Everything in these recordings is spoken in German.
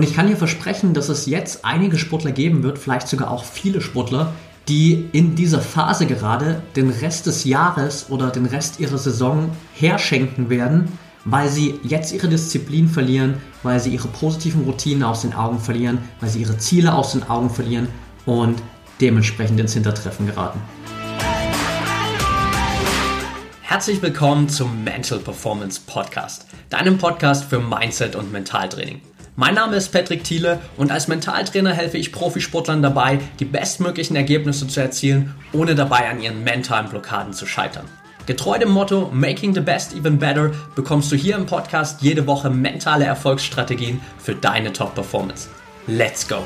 Und ich kann dir versprechen, dass es jetzt einige Sportler geben wird, vielleicht sogar auch viele Sportler, die in dieser Phase gerade den Rest des Jahres oder den Rest ihrer Saison herschenken werden, weil sie jetzt ihre Disziplin verlieren, weil sie ihre positiven Routinen aus den Augen verlieren, weil sie ihre Ziele aus den Augen verlieren und dementsprechend ins Hintertreffen geraten. Herzlich willkommen zum Mental Performance Podcast, deinem Podcast für Mindset und Mentaltraining. Mein Name ist Patrick Thiele und als Mentaltrainer helfe ich Profisportlern dabei, die bestmöglichen Ergebnisse zu erzielen, ohne dabei an ihren mentalen Blockaden zu scheitern. Getreu dem Motto Making the Best Even Better bekommst du hier im Podcast jede Woche mentale Erfolgsstrategien für deine Top-Performance. Let's go!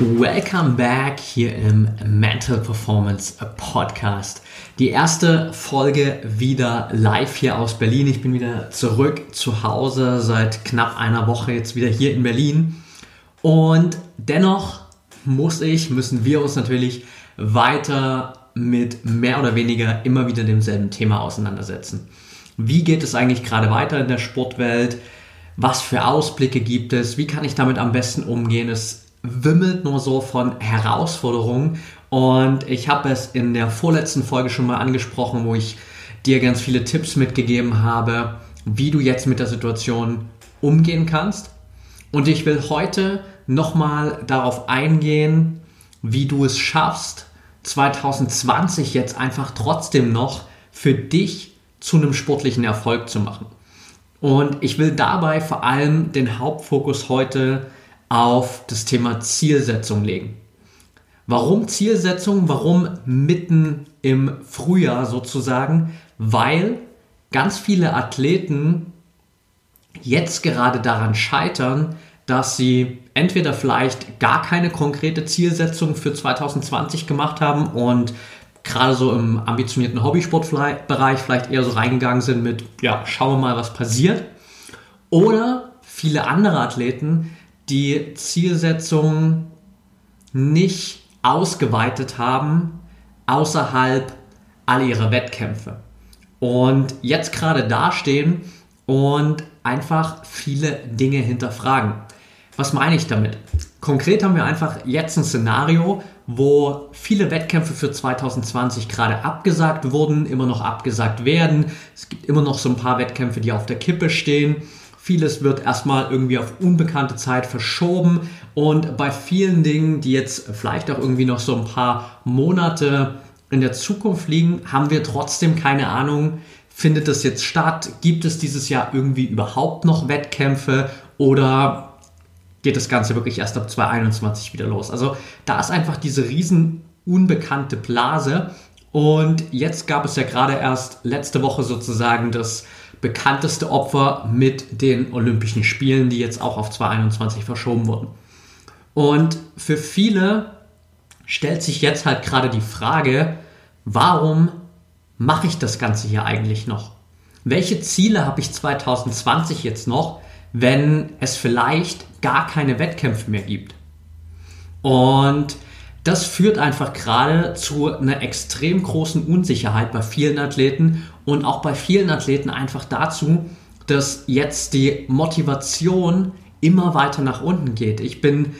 Welcome back hier im Mental Performance Podcast. Die erste Folge wieder live hier aus Berlin. Ich bin wieder zurück zu Hause seit knapp einer Woche jetzt wieder hier in Berlin. Und dennoch muss ich, müssen wir uns natürlich weiter mit mehr oder weniger immer wieder demselben Thema auseinandersetzen. Wie geht es eigentlich gerade weiter in der Sportwelt? Was für Ausblicke gibt es? Wie kann ich damit am besten umgehen? Es wimmelt nur so von Herausforderungen. Und ich habe es in der vorletzten Folge schon mal angesprochen, wo ich dir ganz viele Tipps mitgegeben habe, wie du jetzt mit der Situation umgehen kannst. Und ich will heute nochmal darauf eingehen, wie du es schaffst, 2020 jetzt einfach trotzdem noch für dich zu einem sportlichen Erfolg zu machen. Und ich will dabei vor allem den Hauptfokus heute auf das Thema Zielsetzung legen. Warum Zielsetzung? Warum mitten im Frühjahr sozusagen? Weil ganz viele Athleten jetzt gerade daran scheitern, dass sie entweder vielleicht gar keine konkrete Zielsetzung für 2020 gemacht haben und gerade so im ambitionierten Hobbysportbereich vielleicht eher so reingegangen sind mit, ja, schauen wir mal, was passiert. Oder viele andere Athleten, die Zielsetzung nicht ausgeweitet haben außerhalb all ihrer Wettkämpfe. Und jetzt gerade dastehen und einfach viele Dinge hinterfragen. Was meine ich damit? Konkret haben wir einfach jetzt ein Szenario, wo viele Wettkämpfe für 2020 gerade abgesagt wurden, immer noch abgesagt werden. Es gibt immer noch so ein paar Wettkämpfe, die auf der Kippe stehen. Vieles wird erstmal irgendwie auf unbekannte Zeit verschoben und bei vielen Dingen, die jetzt vielleicht auch irgendwie noch so ein paar Monate in der Zukunft liegen, haben wir trotzdem keine Ahnung, findet das jetzt statt? Gibt es dieses Jahr irgendwie überhaupt noch Wettkämpfe oder geht das Ganze wirklich erst ab 2021 wieder los? Also da ist einfach diese riesen unbekannte Blase und jetzt gab es ja gerade erst letzte Woche sozusagen das bekannteste Opfer mit den Olympischen Spielen, die jetzt auch auf 2021 verschoben wurden. Und für viele stellt sich jetzt halt gerade die Frage, warum mache ich das Ganze hier eigentlich noch? Welche Ziele habe ich 2020 jetzt noch, wenn es vielleicht gar keine Wettkämpfe mehr gibt? Und das führt einfach gerade zu einer extrem großen Unsicherheit bei vielen Athleten und auch bei vielen Athleten einfach dazu, dass jetzt die Motivation immer weiter nach unten geht. Ich bin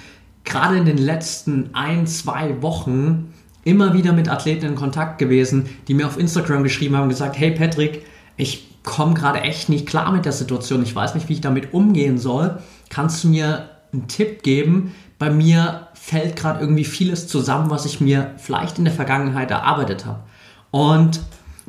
gerade in den letzten ein, zwei Wochen immer wieder mit Athleten in Kontakt gewesen, die mir auf Instagram geschrieben haben und gesagt, hey Patrick, ich komme gerade echt nicht klar mit der Situation, ich weiß nicht, wie ich damit umgehen soll. Kannst du mir einen Tipp geben? Bei mir fällt gerade irgendwie vieles zusammen, was ich mir vielleicht in der Vergangenheit erarbeitet habe. Und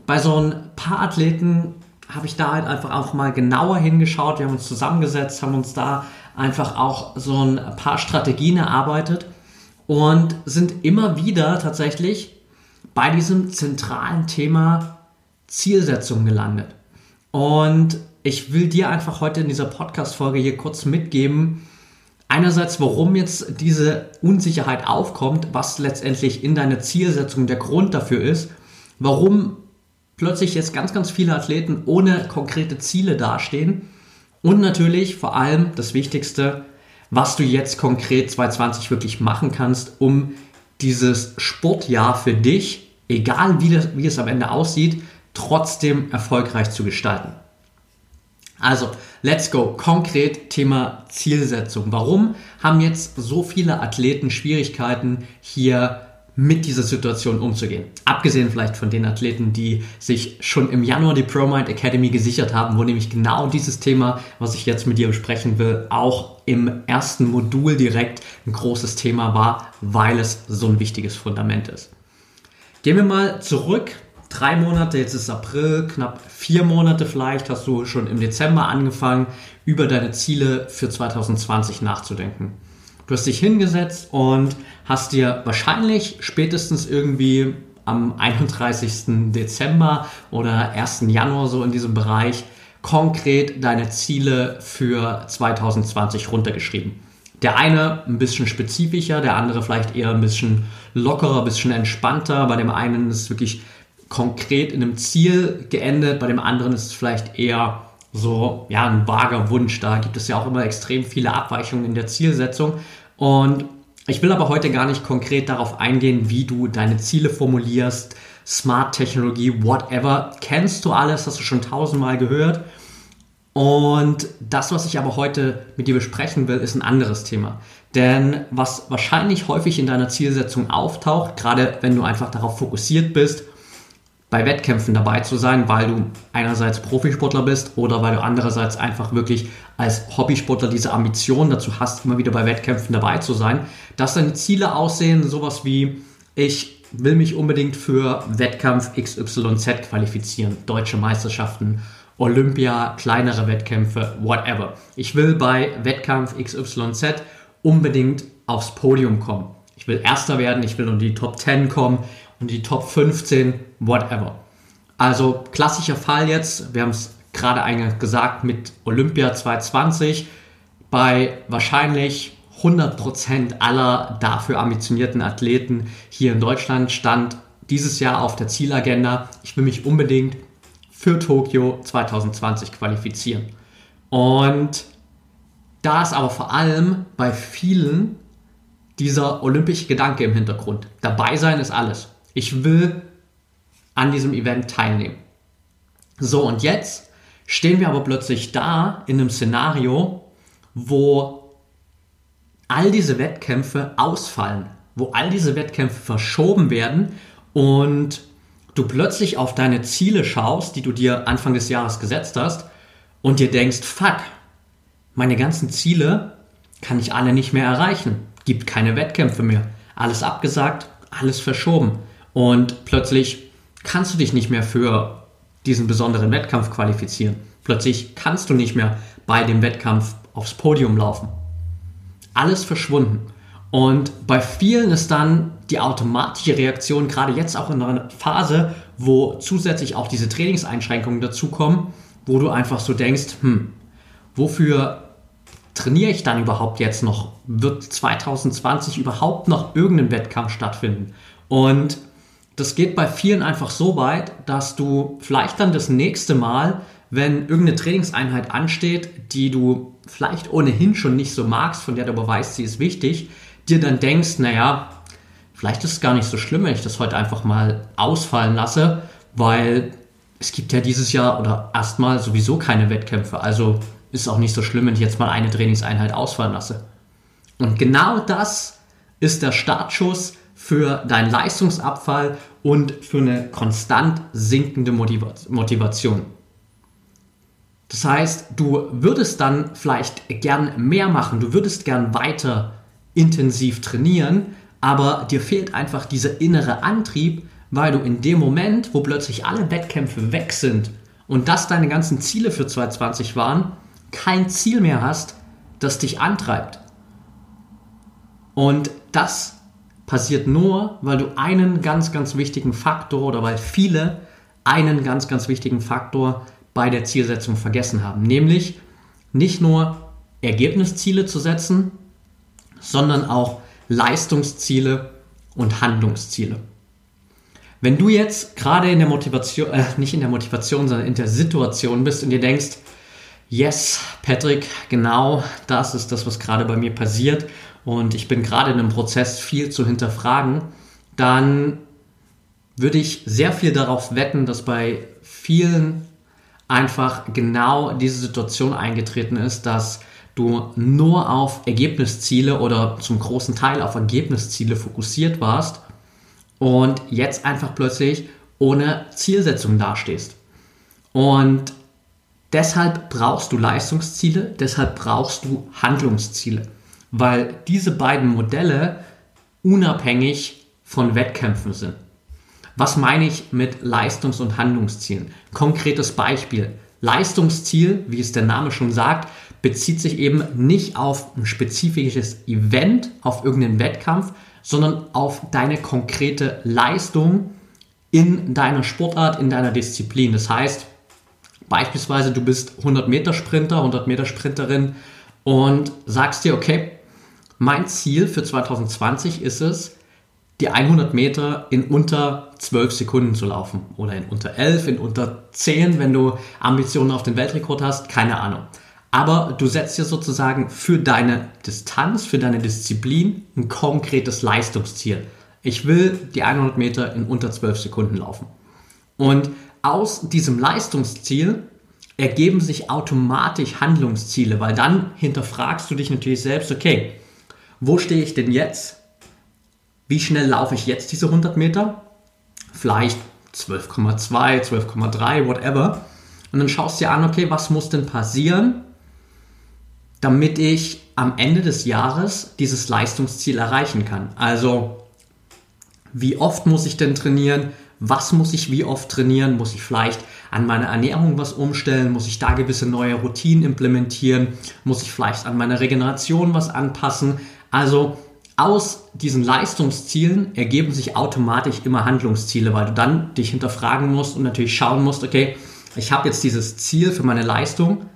bei so ein paar Athleten habe ich da halt einfach auch mal genauer hingeschaut. Wir haben uns zusammengesetzt, haben uns da einfach auch so ein paar Strategien erarbeitet und sind immer wieder tatsächlich bei diesem zentralen Thema Zielsetzung gelandet. Und ich will dir einfach heute in dieser Podcast-Folge hier kurz mitgeben, einerseits, warum jetzt diese Unsicherheit aufkommt, was letztendlich in deiner Zielsetzung der Grund dafür ist, warum plötzlich jetzt ganz, ganz viele Athleten ohne konkrete Ziele dastehen. Und natürlich vor allem das Wichtigste, was du jetzt konkret 2020 wirklich machen kannst, um dieses Sportjahr für dich, egal wie, das, wie es am Ende aussieht, trotzdem erfolgreich zu gestalten. Also, let's go. Konkret Thema Zielsetzung. Warum haben jetzt so viele Athleten Schwierigkeiten, hier mit dieser Situation umzugehen? Abgesehen vielleicht von den Athleten, die sich schon im Januar die ProMind Academy gesichert haben, wo nämlich genau dieses Thema, was ich jetzt mit dir besprechen will, auch im ersten Modul direkt ein großes Thema war, weil es so ein wichtiges Fundament ist. Gehen wir mal zurück drei Monate, jetzt ist April, knapp vier Monate vielleicht, hast du schon im Dezember angefangen, über deine Ziele für 2020 nachzudenken. Du hast dich hingesetzt und hast dir wahrscheinlich spätestens irgendwie am 31. Dezember oder 1. Januar so in diesem Bereich konkret deine Ziele für 2020 runtergeschrieben. Der eine ein bisschen spezifischer, der andere vielleicht eher ein bisschen lockerer, ein bisschen entspannter. Bei dem einen ist es wirklich konkret in einem Ziel geendet, bei dem anderen ist es vielleicht eher so ja, ein vager Wunsch. Da gibt es ja auch immer extrem viele Abweichungen in der Zielsetzung. Und ich will aber heute gar nicht konkret darauf eingehen, wie du deine Ziele formulierst, Smart-Technologie, whatever. Kennst du alles, hast du schon tausendmal gehört. Und das, was ich aber heute mit dir besprechen will, ist ein anderes Thema. Denn was wahrscheinlich häufig in deiner Zielsetzung auftaucht, gerade wenn du einfach darauf fokussiert bist, bei Wettkämpfen dabei zu sein, weil du einerseits Profisportler bist oder weil du andererseits einfach wirklich als Hobbysportler diese Ambition dazu hast, immer wieder bei Wettkämpfen dabei zu sein, dass deine Ziele aussehen, sowas wie ich will mich unbedingt für Wettkampf XYZ qualifizieren, deutsche Meisterschaften, Olympia, kleinere Wettkämpfe, whatever. Ich will bei Wettkampf XYZ unbedingt aufs Podium kommen. Ich will Erster werden, ich will in die Top 10 kommen und die Top 15, whatever. Also klassischer Fall jetzt, wir haben es gerade eingangs gesagt, mit Olympia 2020 bei wahrscheinlich 100% aller dafür ambitionierten Athleten hier in Deutschland stand dieses Jahr auf der Zielagenda, ich will mich unbedingt für Tokio 2020 qualifizieren. Und da ist aber vor allem bei vielen dieser olympische Gedanke im Hintergrund. Dabei sein ist alles ich will an diesem Event teilnehmen. So, und jetzt stehen wir aber plötzlich da in einem Szenario, wo all diese Wettkämpfe ausfallen, wo all diese Wettkämpfe verschoben werden und du plötzlich auf deine Ziele schaust, die du dir Anfang des Jahres gesetzt hast und dir denkst, fuck, meine ganzen Ziele kann ich alle nicht mehr erreichen, gibt keine Wettkämpfe mehr, alles abgesagt, alles verschoben. Und plötzlich kannst du dich nicht mehr für diesen besonderen Wettkampf qualifizieren. Plötzlich kannst du nicht mehr bei dem Wettkampf aufs Podium laufen. Alles verschwunden. Und bei vielen ist dann die automatische Reaktion, gerade jetzt auch in einer Phase, wo zusätzlich auch diese Trainingseinschränkungen dazukommen, wo du einfach so denkst, hm, wofür trainiere ich dann überhaupt jetzt noch? Wird 2020 überhaupt noch irgendein Wettkampf stattfinden? Und das geht bei vielen einfach so weit, dass du vielleicht dann das nächste Mal, wenn irgendeine Trainingseinheit ansteht, die du vielleicht ohnehin schon nicht so magst, von der du aber weißt, sie ist wichtig, dir dann denkst, naja, vielleicht ist es gar nicht so schlimm, wenn ich das heute einfach mal ausfallen lasse, weil es gibt ja dieses Jahr oder erstmal sowieso keine Wettkämpfe. Also ist es auch nicht so schlimm, wenn ich jetzt mal eine Trainingseinheit ausfallen lasse. Und genau das ist der Startschuss für deinen Leistungsabfall und für eine konstant sinkende Motivation. Das heißt, du würdest dann vielleicht gern mehr machen, du würdest gern weiter intensiv trainieren, aber dir fehlt einfach dieser innere Antrieb, weil du in dem Moment, wo plötzlich alle Wettkämpfe weg sind und das deine ganzen Ziele für 2020 waren, kein Ziel mehr hast, das dich antreibt. Und das passiert nur, weil du einen ganz, ganz wichtigen Faktor oder weil viele einen ganz, ganz wichtigen Faktor bei der Zielsetzung vergessen haben. Nämlich nicht nur Ergebnisziele zu setzen, sondern auch Leistungsziele und Handlungsziele. Wenn du jetzt gerade in der Motivation, äh, nicht in der Motivation, sondern in der Situation bist und dir denkst, yes, Patrick, genau das ist das, was gerade bei mir passiert und ich bin gerade in einem Prozess, viel zu hinterfragen, dann würde ich sehr viel darauf wetten, dass bei vielen einfach genau diese Situation eingetreten ist, dass du nur auf Ergebnisziele oder zum großen Teil auf Ergebnisziele fokussiert warst und jetzt einfach plötzlich ohne Zielsetzung dastehst. Und deshalb brauchst du Leistungsziele, deshalb brauchst du Handlungsziele, weil diese beiden Modelle unabhängig von Wettkämpfen sind. Was meine ich mit Leistungs- und Handlungszielen? Konkretes Beispiel. Leistungsziel, wie es der Name schon sagt, bezieht sich eben nicht auf ein spezifisches Event, auf irgendeinen Wettkampf, sondern auf deine konkrete Leistung in deiner Sportart, in deiner Disziplin. Das heißt, beispielsweise du bist 100 Meter Sprinter, 100 Meter Sprinterin und sagst dir, okay, mein Ziel für 2020 ist es, die 100 Meter in unter 12 Sekunden zu laufen oder in unter 11, in unter 10, wenn du Ambitionen auf den Weltrekord hast, keine Ahnung. Aber du setzt dir sozusagen für deine Distanz, für deine Disziplin ein konkretes Leistungsziel. Ich will die 100 Meter in unter 12 Sekunden laufen. Und aus diesem Leistungsziel ergeben sich automatisch Handlungsziele, weil dann hinterfragst du dich natürlich selbst, okay, wo stehe ich denn jetzt? Wie schnell laufe ich jetzt diese 100 Meter? Vielleicht 12,2, 12,3, whatever. Und dann schaust du dir an, okay, was muss denn passieren, damit ich am Ende des Jahres dieses Leistungsziel erreichen kann. Also, wie oft muss ich denn trainieren? Was muss ich wie oft trainieren? Muss ich vielleicht an meiner Ernährung was umstellen? Muss ich da gewisse neue Routinen implementieren? Muss ich vielleicht an meiner Regeneration was anpassen? Also aus diesen Leistungszielen ergeben sich automatisch immer Handlungsziele, weil du dann dich hinterfragen musst und natürlich schauen musst, okay, ich habe jetzt dieses Ziel für meine Leistung,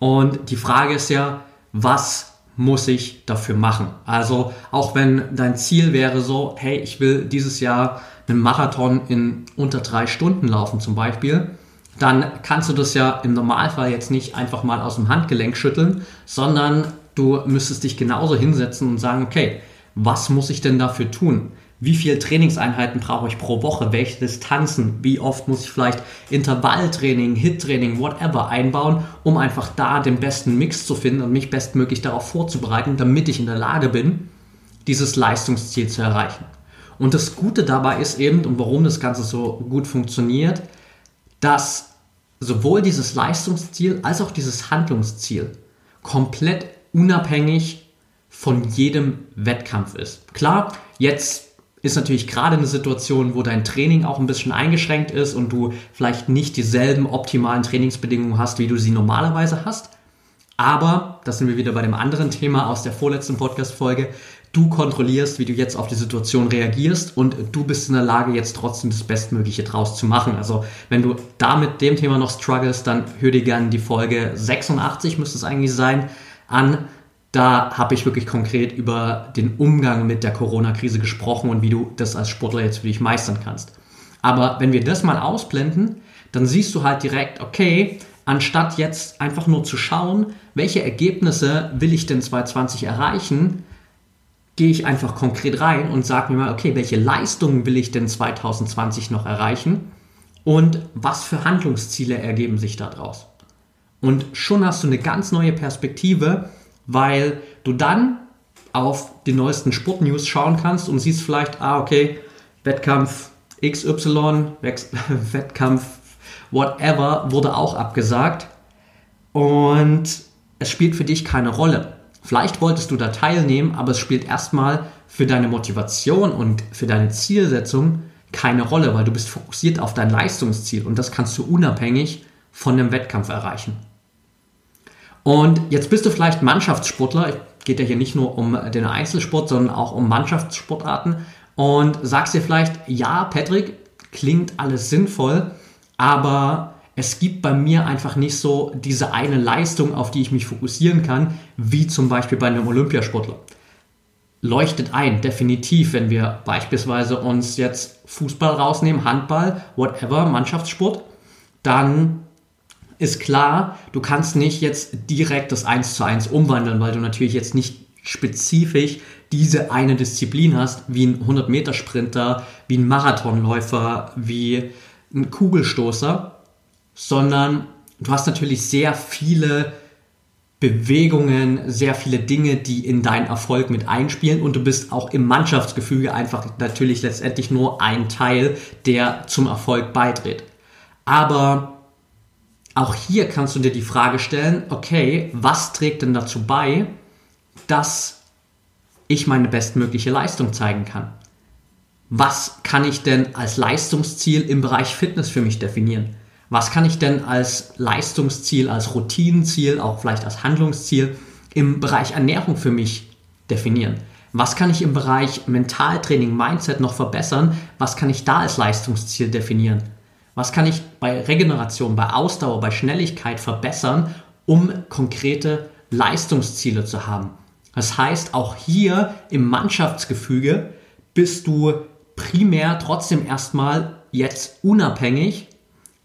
und die Frage ist ja, was muss ich dafür machen? Also auch wenn dein Ziel wäre so, hey, ich will dieses Jahr einen Marathon in unter drei Stunden laufen zum Beispiel, dann kannst du das ja im Normalfall jetzt nicht einfach mal aus dem Handgelenk schütteln, sondern du müsstest dich genauso hinsetzen und sagen, okay, was muss ich denn dafür tun? Wie viele Trainingseinheiten brauche ich pro Woche? Welche Distanzen? Wie oft muss ich vielleicht Intervalltraining, Hit-Training, whatever einbauen, um einfach da den besten Mix zu finden und mich bestmöglich darauf vorzubereiten, damit ich in der Lage bin, dieses Leistungsziel zu erreichen. Und das Gute dabei ist eben, und warum das Ganze so gut funktioniert, dass sowohl dieses Leistungsziel als auch dieses Handlungsziel komplett unabhängig von jedem Wettkampf ist. Klar, jetzt ist natürlich gerade eine Situation, wo dein Training auch ein bisschen eingeschränkt ist und du vielleicht nicht dieselben optimalen Trainingsbedingungen hast, wie du sie normalerweise hast. Aber, das sind wir wieder bei dem anderen Thema aus der vorletzten Podcast-Folge, du kontrollierst, wie du jetzt auf die Situation reagierst und du bist in der Lage, jetzt trotzdem das Bestmögliche draus zu machen. Also, wenn du da mit dem Thema noch struggles, dann hör dir gerne die Folge 86, müsste es eigentlich sein, an da habe ich wirklich konkret über den Umgang mit der Corona-Krise gesprochen und wie du das als Sportler jetzt für dich meistern kannst. Aber wenn wir das mal ausblenden, dann siehst du halt direkt, okay, anstatt jetzt einfach nur zu schauen, welche Ergebnisse will ich denn 2020 erreichen, gehe ich einfach konkret rein und sage mir mal, okay, welche Leistungen will ich denn 2020 noch erreichen und was für Handlungsziele ergeben sich daraus. Und schon hast du eine ganz neue Perspektive, weil du dann auf die neuesten Sportnews schauen kannst und siehst vielleicht, ah, okay, Wettkampf XY, Wettkampf whatever wurde auch abgesagt und es spielt für dich keine Rolle. Vielleicht wolltest du da teilnehmen, aber es spielt erstmal für deine Motivation und für deine Zielsetzung keine Rolle, weil du bist fokussiert auf dein Leistungsziel und das kannst du unabhängig von dem Wettkampf erreichen. Und jetzt bist du vielleicht Mannschaftssportler, geht ja hier nicht nur um den Einzelsport, sondern auch um Mannschaftssportarten und sagst dir vielleicht, ja, Patrick, klingt alles sinnvoll, aber es gibt bei mir einfach nicht so diese eine Leistung, auf die ich mich fokussieren kann, wie zum Beispiel bei einem Olympiasportler. Leuchtet ein, definitiv, wenn wir beispielsweise uns jetzt Fußball rausnehmen, Handball, whatever, Mannschaftssport, dann ist klar, du kannst nicht jetzt direkt das 1 zu 1 umwandeln, weil du natürlich jetzt nicht spezifisch diese eine Disziplin hast, wie ein 100-Meter-Sprinter, wie ein Marathonläufer, wie ein Kugelstoßer, sondern du hast natürlich sehr viele Bewegungen, sehr viele Dinge, die in deinen Erfolg mit einspielen und du bist auch im Mannschaftsgefüge einfach natürlich letztendlich nur ein Teil, der zum Erfolg beiträgt. Aber auch hier kannst du dir die Frage stellen, okay, was trägt denn dazu bei, dass ich meine bestmögliche Leistung zeigen kann? Was kann ich denn als Leistungsziel im Bereich Fitness für mich definieren? Was kann ich denn als Leistungsziel, als Routinenziel, auch vielleicht als Handlungsziel im Bereich Ernährung für mich definieren? Was kann ich im Bereich Mentaltraining, Mindset noch verbessern? Was kann ich da als Leistungsziel definieren? Was kann ich bei Regeneration, bei Ausdauer, bei Schnelligkeit verbessern, um konkrete Leistungsziele zu haben? Das heißt, auch hier im Mannschaftsgefüge bist du primär trotzdem erstmal jetzt unabhängig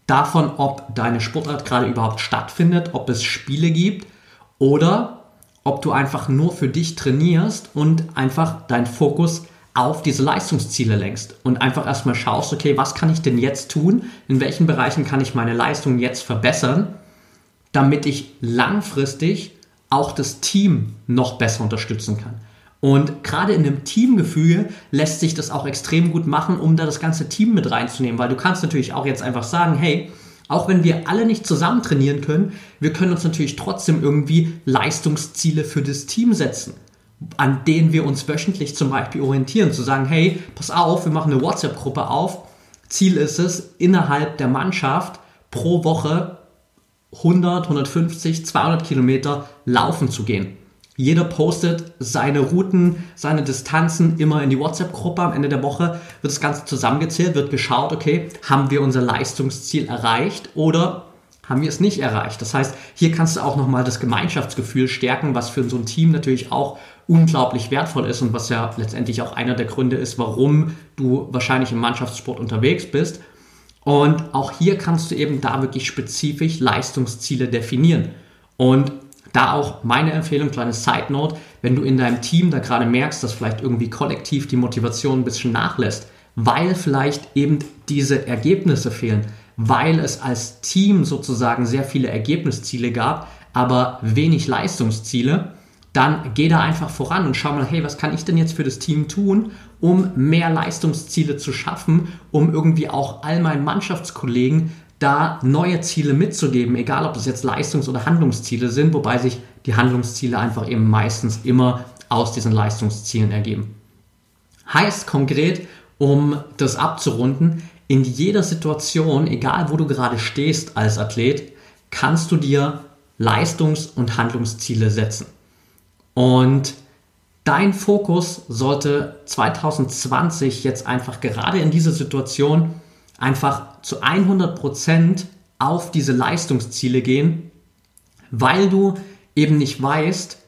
davon, ob deine Sportart gerade überhaupt stattfindet, ob es Spiele gibt oder ob du einfach nur für dich trainierst und einfach deinen Fokus auf diese Leistungsziele lenkst und einfach erstmal schaust, okay, was kann ich denn jetzt tun? In welchen Bereichen kann ich meine Leistung jetzt verbessern, damit ich langfristig auch das Team noch besser unterstützen kann? Und gerade in einem Teamgefüge lässt sich das auch extrem gut machen, um da das ganze Team mit reinzunehmen, weil du kannst natürlich auch jetzt einfach sagen, hey, auch wenn wir alle nicht zusammen trainieren können, wir können uns natürlich trotzdem irgendwie Leistungsziele für das Team setzen, an denen wir uns wöchentlich zum Beispiel orientieren, zu sagen, hey, pass auf, wir machen eine WhatsApp-Gruppe auf. Ziel ist es, innerhalb der Mannschaft pro Woche 100, 150, 200 Kilometer laufen zu gehen. Jeder postet seine Routen, seine Distanzen immer in die WhatsApp-Gruppe. Am Ende der Woche wird das Ganze zusammengezählt, wird geschaut, okay, haben wir unser Leistungsziel erreicht oder haben wir es nicht erreicht. Das heißt, hier kannst du auch nochmal das Gemeinschaftsgefühl stärken, was für so ein Team natürlich auch unglaublich wertvoll ist und was ja letztendlich auch einer der Gründe ist, warum du wahrscheinlich im Mannschaftssport unterwegs bist. Und auch hier kannst du eben da wirklich spezifisch Leistungsziele definieren. Und da auch meine Empfehlung, kleine Side Note, wenn du in deinem Team da gerade merkst, dass vielleicht irgendwie kollektiv die Motivation ein bisschen nachlässt, weil vielleicht eben diese Ergebnisse fehlen, weil es als Team sozusagen sehr viele Ergebnisziele gab, aber wenig Leistungsziele, dann geh da einfach voran und schau mal, hey, was kann ich denn jetzt für das Team tun, um mehr Leistungsziele zu schaffen, um irgendwie auch all meinen Mannschaftskollegen da neue Ziele mitzugeben, egal ob das jetzt Leistungs- oder Handlungsziele sind, wobei sich die Handlungsziele einfach eben meistens immer aus diesen Leistungszielen ergeben. Heißt konkret, um das abzurunden, in jeder Situation, egal wo du gerade stehst als Athlet, kannst du dir Leistungs- und Handlungsziele setzen. Und dein Fokus sollte 2020 jetzt einfach gerade in dieser Situation einfach zu 100% auf diese Leistungsziele gehen, weil du eben nicht weißt,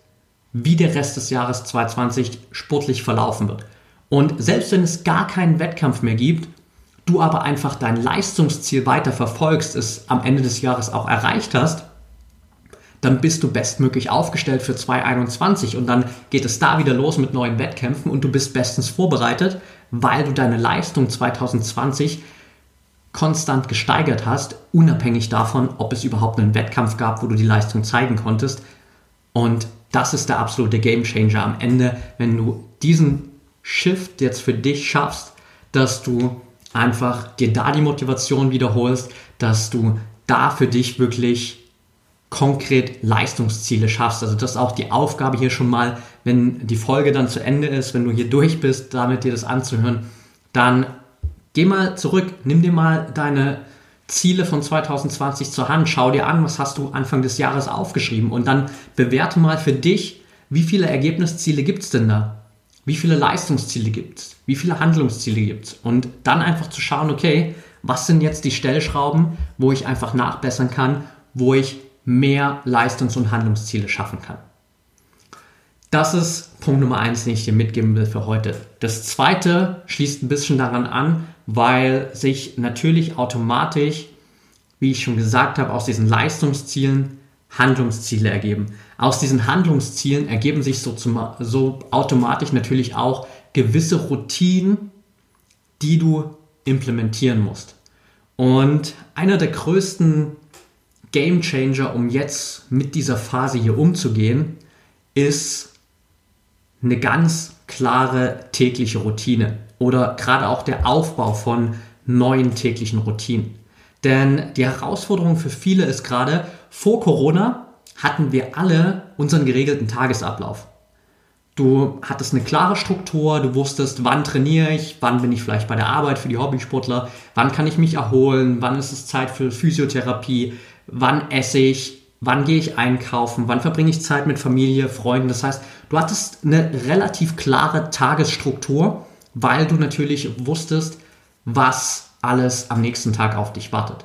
wie der Rest des Jahres 2020 sportlich verlaufen wird. Und selbst wenn es gar keinen Wettkampf mehr gibt, du aber einfach dein Leistungsziel weiter verfolgst, es am Ende des Jahres auch erreicht hast, dann bist du bestmöglich aufgestellt für 2021 und dann geht es da wieder los mit neuen Wettkämpfen und du bist bestens vorbereitet, weil du deine Leistung 2020 konstant gesteigert hast, unabhängig davon, ob es überhaupt einen Wettkampf gab, wo du die Leistung zeigen konntest. Und das ist der absolute Game Changer am Ende, wenn du diesen Shift jetzt für dich schaffst, dass du einfach dir da die Motivation wiederholst, dass du da für dich wirklich konkret Leistungsziele schaffst. Also das ist auch die Aufgabe hier schon mal, wenn die Folge dann zu Ende ist, wenn du hier durch bist, damit dir das anzuhören, dann Geh mal zurück, nimm dir mal deine Ziele von 2020 zur Hand, schau dir an, was hast du Anfang des Jahres aufgeschrieben und dann bewerte mal für dich, wie viele Ergebnisziele gibt es denn da? Wie viele Leistungsziele gibt es? Wie viele Handlungsziele gibt es? Und dann einfach zu schauen, okay, was sind jetzt die Stellschrauben, wo ich einfach nachbessern kann, wo ich mehr Leistungs- und Handlungsziele schaffen kann. Das ist Punkt Nummer eins, den ich dir mitgeben will für heute. Das zweite schließt ein bisschen daran an, weil sich natürlich automatisch, wie ich schon gesagt habe, aus diesen Leistungszielen Handlungsziele ergeben. Aus diesen Handlungszielen ergeben sich so, zum, so automatisch natürlich auch gewisse Routinen, die du implementieren musst. Und einer der größten Game Changer, um jetzt mit dieser Phase hier umzugehen, ist eine ganz klare tägliche Routine oder gerade auch der Aufbau von neuen täglichen Routinen. Denn die Herausforderung für viele ist gerade, vor Corona hatten wir alle unseren geregelten Tagesablauf. Du hattest eine klare Struktur, du wusstest, wann trainiere ich, wann bin ich vielleicht bei der Arbeit für die Hobbysportler, wann kann ich mich erholen, wann ist es Zeit für Physiotherapie, wann esse ich, wann gehe ich einkaufen, wann verbringe ich Zeit mit Familie, Freunden. Das heißt, du hattest eine relativ klare Tagesstruktur, weil du natürlich wusstest, was alles am nächsten Tag auf dich wartet.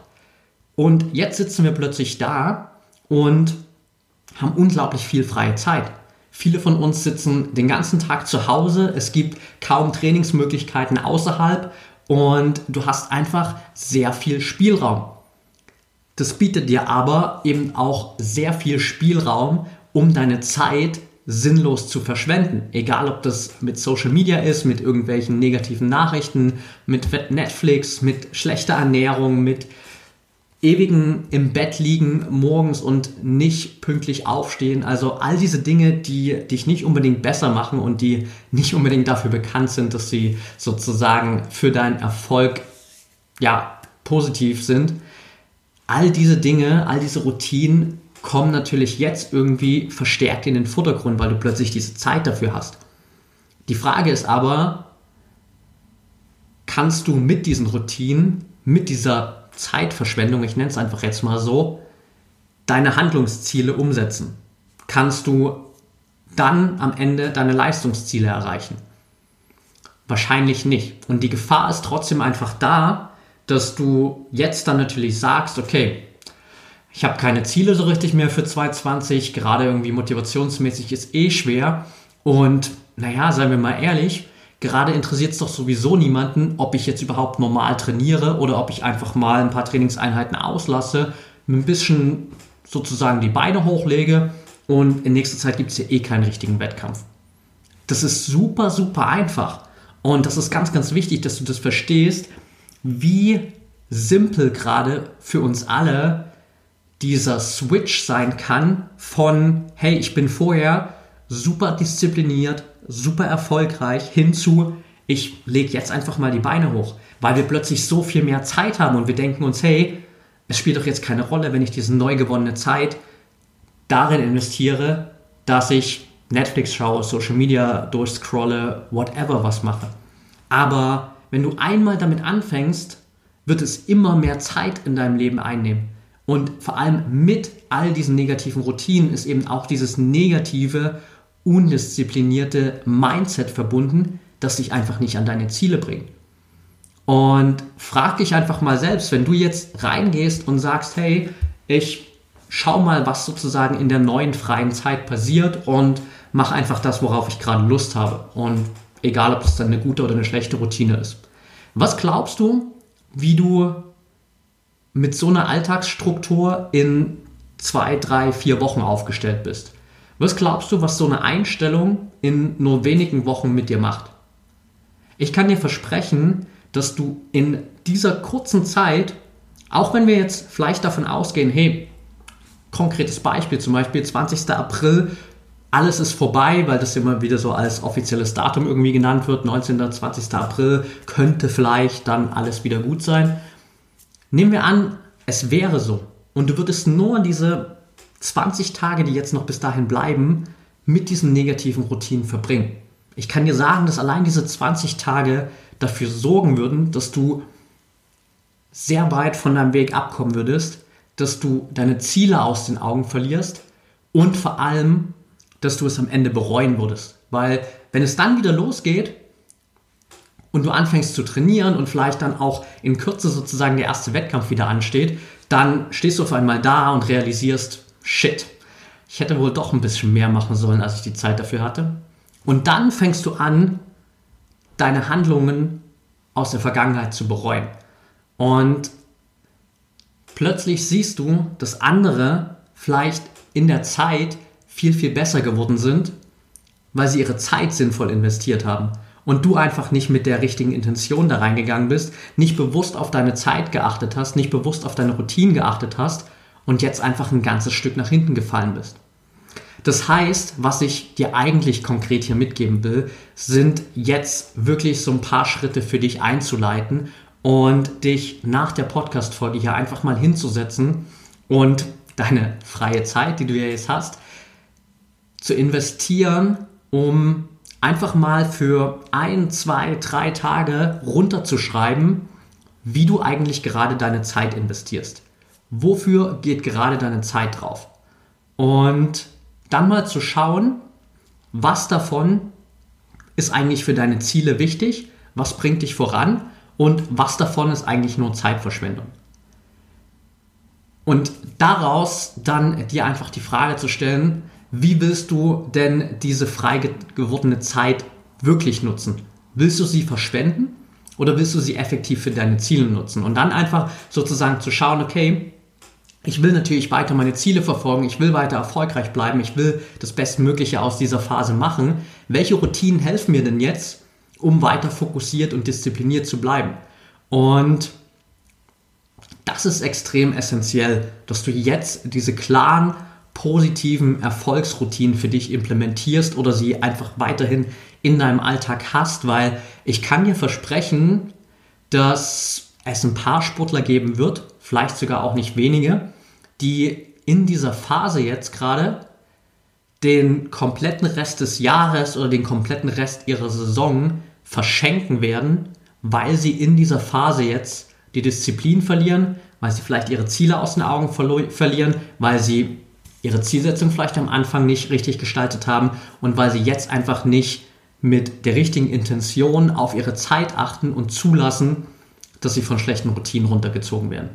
Und jetzt sitzen wir plötzlich da und haben unglaublich viel freie Zeit. Viele von uns sitzen den ganzen Tag zu Hause. Es gibt kaum Trainingsmöglichkeiten außerhalb und du hast einfach sehr viel Spielraum. Das bietet dir aber eben auch sehr viel Spielraum, um deine Zeit sinnlos zu verschwenden. Egal, ob das mit Social Media ist, mit irgendwelchen negativen Nachrichten, mit Netflix, mit schlechter Ernährung, mit ewigen im Bett liegen morgens und nicht pünktlich aufstehen. Also all diese Dinge, die dich nicht unbedingt besser machen und die nicht unbedingt dafür bekannt sind, dass sie sozusagen für deinen Erfolg ja positiv sind. All diese Dinge, all diese Routinen kommen natürlich jetzt irgendwie verstärkt in den Vordergrund, weil du plötzlich diese Zeit dafür hast. Die Frage ist aber, kannst du mit diesen Routinen, mit dieser Zeitverschwendung, ich nenne es einfach jetzt mal so, deine Handlungsziele umsetzen? Kannst du dann am Ende deine Leistungsziele erreichen? Wahrscheinlich nicht. Und die Gefahr ist trotzdem einfach da, dass du jetzt dann natürlich sagst, okay, ich habe keine Ziele so richtig mehr für 2020, gerade irgendwie motivationsmäßig ist eh schwer. Und naja, seien wir mal ehrlich, Gerade interessiert es doch sowieso niemanden, ob ich jetzt überhaupt normal trainiere oder ob ich einfach mal ein paar Trainingseinheiten auslasse, ein bisschen sozusagen die Beine hochlege und in nächster Zeit gibt es ja eh keinen richtigen Wettkampf. Das ist super, super einfach. Und das ist ganz, ganz wichtig, dass du das verstehst, wie simpel gerade für uns alle dieser Switch sein kann von, hey, ich bin vorher super diszipliniert, super erfolgreich hinzu, ich lege jetzt einfach mal die Beine hoch, weil wir plötzlich so viel mehr Zeit haben und wir denken uns, hey, es spielt doch jetzt keine Rolle, wenn ich diese neu gewonnene Zeit darin investiere, dass ich Netflix schaue, Social Media durchscrolle, whatever was mache. Aber wenn du einmal damit anfängst, wird es immer mehr Zeit in deinem Leben einnehmen. Und vor allem mit all diesen negativen Routinen ist eben auch dieses negative undisziplinierte Mindset verbunden, das dich einfach nicht an deine Ziele bringt. Und frag dich einfach mal selbst, wenn du jetzt reingehst und sagst, hey, ich schau mal, was sozusagen in der neuen freien Zeit passiert und mach einfach das, worauf ich gerade Lust habe. Und egal, ob das dann eine gute oder eine schlechte Routine ist. Was glaubst du, wie du mit so einer Alltagsstruktur in zwei, drei, vier Wochen aufgestellt bist? Was glaubst du, was so eine Einstellung in nur wenigen Wochen mit dir macht? Ich kann dir versprechen, dass du in dieser kurzen Zeit, auch wenn wir jetzt vielleicht davon ausgehen, hey, konkretes Beispiel, zum Beispiel 20. April, alles ist vorbei, weil das immer wieder so als offizielles Datum irgendwie genannt wird, 19. 20. April könnte vielleicht dann alles wieder gut sein. Nehmen wir an, es wäre so und du würdest nur diese 20 Tage, die jetzt noch bis dahin bleiben, mit diesen negativen Routinen verbringen. Ich kann dir sagen, dass allein diese 20 Tage dafür sorgen würden, dass du sehr weit von deinem Weg abkommen würdest, dass du deine Ziele aus den Augen verlierst und vor allem, dass du es am Ende bereuen würdest. Weil wenn es dann wieder losgeht und du anfängst zu trainieren und vielleicht dann auch in Kürze sozusagen der erste Wettkampf wieder ansteht, dann stehst du auf einmal da und realisierst, shit, ich hätte wohl doch ein bisschen mehr machen sollen, als ich die Zeit dafür hatte. Und dann fängst du an, deine Handlungen aus der Vergangenheit zu bereuen. Und plötzlich siehst du, dass andere vielleicht in der Zeit viel, viel besser geworden sind, weil sie ihre Zeit sinnvoll investiert haben. Und du einfach nicht mit der richtigen Intention da reingegangen bist, nicht bewusst auf deine Zeit geachtet hast, nicht bewusst auf deine Routine geachtet hast und jetzt einfach ein ganzes Stück nach hinten gefallen bist. Das heißt, was ich dir eigentlich konkret hier mitgeben will, sind jetzt wirklich so ein paar Schritte für dich einzuleiten und dich nach der Podcast-Folge hier einfach mal hinzusetzen und deine freie Zeit, die du ja jetzt hast, zu investieren, um einfach mal für ein, zwei, drei Tage runterzuschreiben, wie du eigentlich gerade deine Zeit investierst. Wofür geht gerade deine Zeit drauf? Und dann mal zu schauen, was davon ist eigentlich für deine Ziele wichtig, was bringt dich voran und was davon ist eigentlich nur Zeitverschwendung. Und daraus dann dir einfach die Frage zu stellen, wie willst du denn diese frei gewordene Zeit wirklich nutzen? Willst du sie verschwenden oder willst du sie effektiv für deine Ziele nutzen? Und dann einfach sozusagen zu schauen, okay, ich will natürlich weiter meine Ziele verfolgen, ich will weiter erfolgreich bleiben, ich will das Bestmögliche aus dieser Phase machen. Welche Routinen helfen mir denn jetzt, um weiter fokussiert und diszipliniert zu bleiben? Und das ist extrem essentiell, dass du jetzt diese klaren positiven Erfolgsroutinen für dich implementierst oder sie einfach weiterhin in deinem Alltag hast, weil ich kann dir versprechen, dass es ein paar Sportler geben wird, vielleicht sogar auch nicht wenige, die in dieser Phase jetzt gerade den kompletten Rest des Jahres oder den kompletten Rest ihrer Saison verschenken werden, weil sie in dieser Phase jetzt die Disziplin verlieren, weil sie vielleicht ihre Ziele aus den Augen verlieren, weil sie ihre Zielsetzung vielleicht am Anfang nicht richtig gestaltet haben und weil sie jetzt einfach nicht mit der richtigen Intention auf ihre Zeit achten und zulassen, dass sie von schlechten Routinen runtergezogen werden.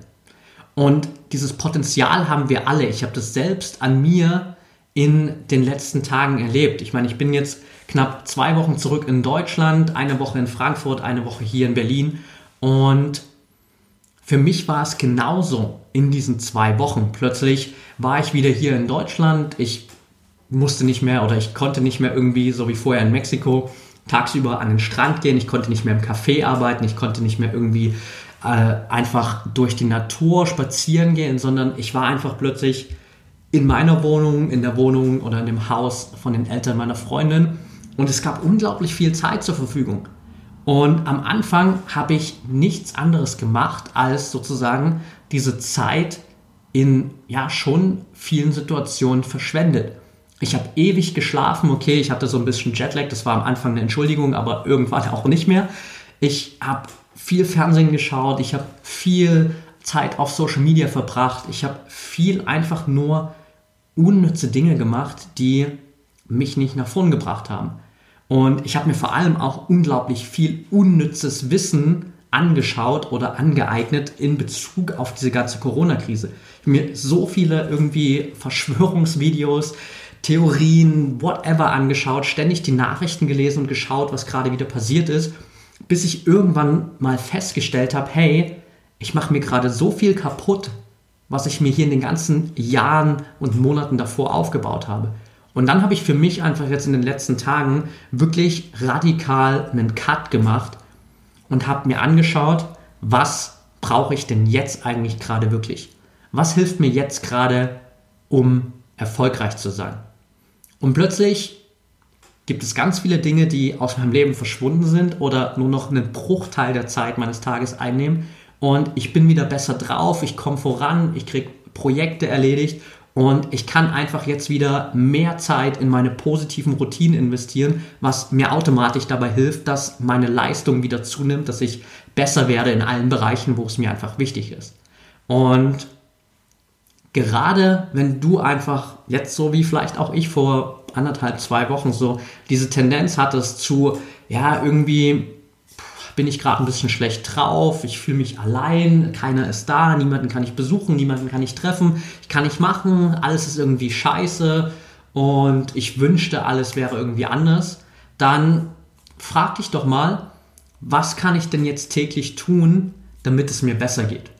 Und dieses Potenzial haben wir alle. Ich habe das selbst an mir in den letzten Tagen erlebt. Ich meine, ich bin jetzt knapp zwei Wochen zurück in Deutschland, eine Woche in Frankfurt, eine Woche hier in Berlin. Und für mich war es genauso in diesen zwei Wochen. Plötzlich war ich wieder hier in Deutschland. Ich musste nicht mehr oder ich konnte nicht mehr irgendwie, so wie vorher in Mexiko, tagsüber an den Strand gehen. Ich konnte nicht mehr im Café arbeiten. Ich konnte nicht mehr irgendwie äh, einfach durch die Natur spazieren gehen, sondern ich war einfach plötzlich in meiner Wohnung, in der Wohnung oder in dem Haus von den Eltern meiner Freundin. Und es gab unglaublich viel Zeit zur Verfügung. Und am Anfang habe ich nichts anderes gemacht, als sozusagen diese Zeit in ja schon vielen Situationen verschwendet. Ich habe ewig geschlafen, okay, ich hatte so ein bisschen Jetlag, das war am Anfang eine Entschuldigung, aber irgendwann auch nicht mehr. Ich habe viel Fernsehen geschaut, ich habe viel Zeit auf Social Media verbracht, ich habe viel einfach nur unnütze Dinge gemacht, die mich nicht nach vorn gebracht haben. Und ich habe mir vor allem auch unglaublich viel unnützes Wissen angeschaut oder angeeignet in Bezug auf diese ganze Corona-Krise. Ich habe mir so viele irgendwie Verschwörungsvideos, Theorien, whatever angeschaut, ständig die Nachrichten gelesen und geschaut, was gerade wieder passiert ist, bis ich irgendwann mal festgestellt habe, hey, ich mache mir gerade so viel kaputt, was ich mir hier in den ganzen Jahren und Monaten davor aufgebaut habe. Und dann habe ich für mich einfach jetzt in den letzten Tagen wirklich radikal einen Cut gemacht und habe mir angeschaut, was brauche ich denn jetzt eigentlich gerade wirklich? Was hilft mir jetzt gerade, um erfolgreich zu sein? Und plötzlich gibt es ganz viele Dinge, die aus meinem Leben verschwunden sind oder nur noch einen Bruchteil der Zeit meines Tages einnehmen. Und ich bin wieder besser drauf, ich komme voran, ich kriege Projekte erledigt und ich kann einfach jetzt wieder mehr Zeit in meine positiven Routinen investieren, was mir automatisch dabei hilft, dass meine Leistung wieder zunimmt, dass ich besser werde in allen Bereichen, wo es mir einfach wichtig ist. Und gerade wenn du einfach jetzt so wie vielleicht auch ich vor anderthalb, zwei Wochen so diese Tendenz hattest zu, ja, irgendwie bin ich gerade ein bisschen schlecht drauf, ich fühle mich allein, keiner ist da, niemanden kann ich besuchen, niemanden kann ich treffen, ich kann nicht machen, alles ist irgendwie scheiße und ich wünschte, alles wäre irgendwie anders, dann frag dich doch mal, was kann ich denn jetzt täglich tun, damit es mir besser geht?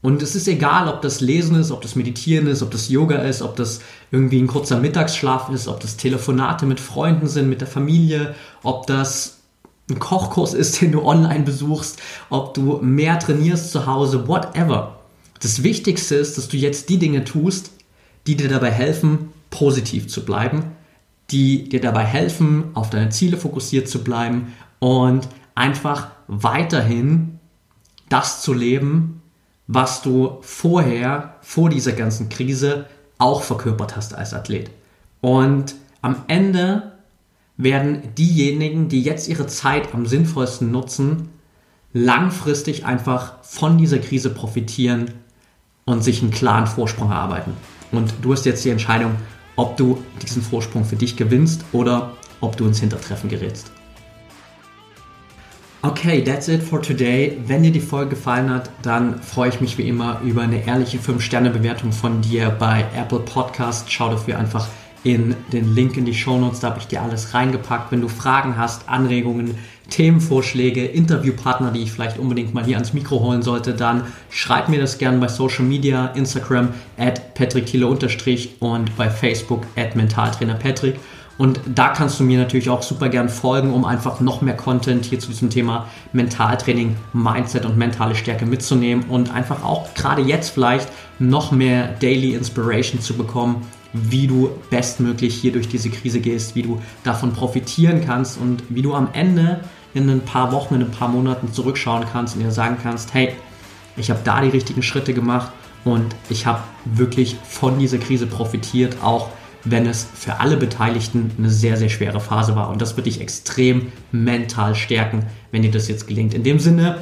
Und es ist egal, ob das Lesen ist, ob das Meditieren ist, ob das Yoga ist, ob das irgendwie ein kurzer Mittagsschlaf ist, ob das Telefonate mit Freunden sind, mit der Familie, ob das ein Kochkurs ist, den du online besuchst, ob du mehr trainierst zu Hause, whatever. Das Wichtigste ist, dass du jetzt die Dinge tust, die dir dabei helfen, positiv zu bleiben, die dir dabei helfen, auf deine Ziele fokussiert zu bleiben und einfach weiterhin das zu leben, was du vorher, vor dieser ganzen Krise, auch verkörpert hast als Athlet. Und am Ende werden diejenigen, die jetzt ihre Zeit am sinnvollsten nutzen, langfristig einfach von dieser Krise profitieren und sich einen klaren Vorsprung erarbeiten. Und du hast jetzt die Entscheidung, ob du diesen Vorsprung für dich gewinnst oder ob du ins Hintertreffen gerätst. Okay, that's it for today. Wenn dir die Folge gefallen hat, dann freue ich mich wie immer über eine ehrliche 5-Sterne-Bewertung von dir bei Apple Podcast. Schau dafür einfach in den Link in die Show Notes, da habe ich dir alles reingepackt. Wenn du Fragen hast, Anregungen, Themenvorschläge, Interviewpartner, die ich vielleicht unbedingt mal hier ans Mikro holen sollte, dann schreib mir das gerne bei Social Media, Instagram at Patrick und bei Facebook at Mentaltrainer Patrick. Und da kannst du mir natürlich auch super gern folgen, um einfach noch mehr Content hier zu diesem Thema Mentaltraining, Mindset und mentale Stärke mitzunehmen und einfach auch gerade jetzt vielleicht noch mehr Daily Inspiration zu bekommen, wie du bestmöglich hier durch diese Krise gehst, wie du davon profitieren kannst und wie du am Ende in ein paar Wochen, in ein paar Monaten zurückschauen kannst und dir sagen kannst, hey, ich habe da die richtigen Schritte gemacht und ich habe wirklich von dieser Krise profitiert, auch wenn es für alle Beteiligten eine sehr, sehr schwere Phase war. Und das wird dich extrem mental stärken, wenn dir das jetzt gelingt. In dem Sinne,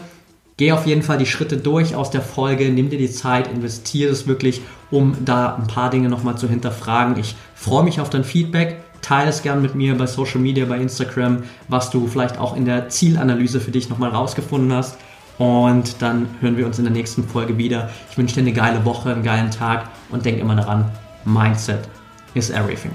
geh auf jeden Fall die Schritte durch aus der Folge, nimm dir die Zeit, investiere es wirklich, um da ein paar Dinge nochmal zu hinterfragen. Ich freue mich auf dein Feedback. Teile es gern mit mir bei Social Media, bei Instagram, was du vielleicht auch in der Zielanalyse für dich nochmal rausgefunden hast. Und dann hören wir uns in der nächsten Folge wieder. Ich wünsche dir eine geile Woche, einen geilen Tag und denk immer daran, Mindset is everything.